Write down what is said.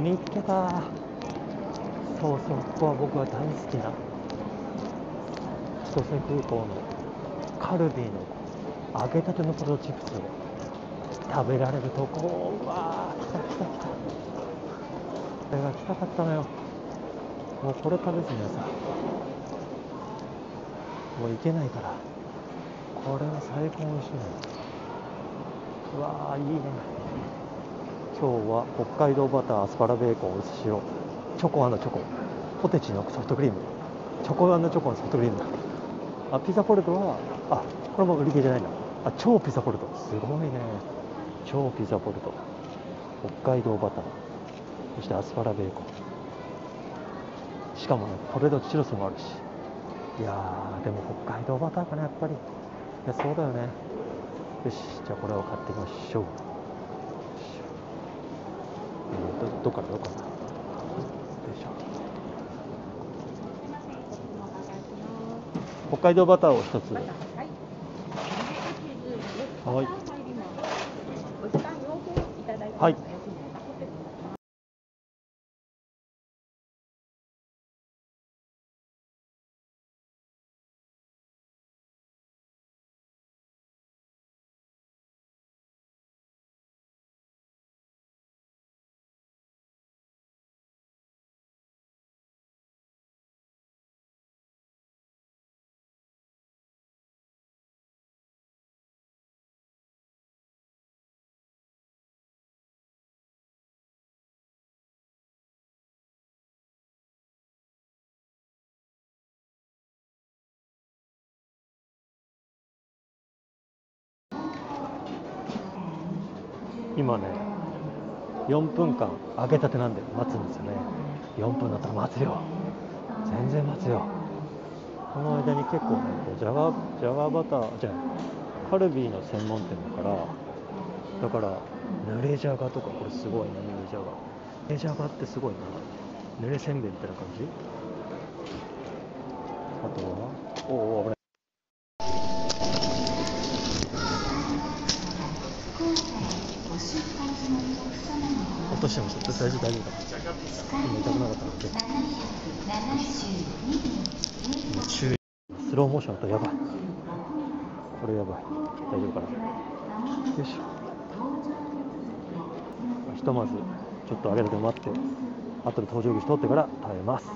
見つけた。そうそうここは僕が大好きな。千歳空港の。カルビーの。揚げたてのポテトチップスを。食べられるとこ。うわー来た来た来た。これが来たかったのよ。もうこれ食べずにはさ。もういけないから。これは最高に美味しいのよ。うわーいいね。今日は北海道バターアスパラベーコン薄塩チョコチョコ。ポテチのソフトクリーム。チョコチョコのソフトクリーム。あピザポルトはあこれも売り切れじゃないんだあ超ピザポルト。すごいね。超ピザポルト。北海道バター。そしてアスパラベーコン。しかもねポテトチロスもあるし。いやーでも北海道バターかなやっぱり。いやそうだよね。よしじゃあこれを買っていきましょう。どどっからどっから？よいしょ北海道バターを一つ。はい。はい今ね4分間揚げたてなんで待つんですよね。4分だったら待つよ。全然待つよ。この間に結構ねこうジャガジャガバターじゃあカルビーの専門店だからだから濡れじゃがとかこれすごいね濡れじゃが濡れじゃがってすごいな。濡れせんべいみたいな感じ？あとは？おお危ない。落としてました大丈夫大丈夫だ今痛くな。かったので注意。スローモーションだとやばい。これやばい。大丈夫かな。よいしょ。ひとまずちょっと上げるで待って後で登場口通ってから食べます。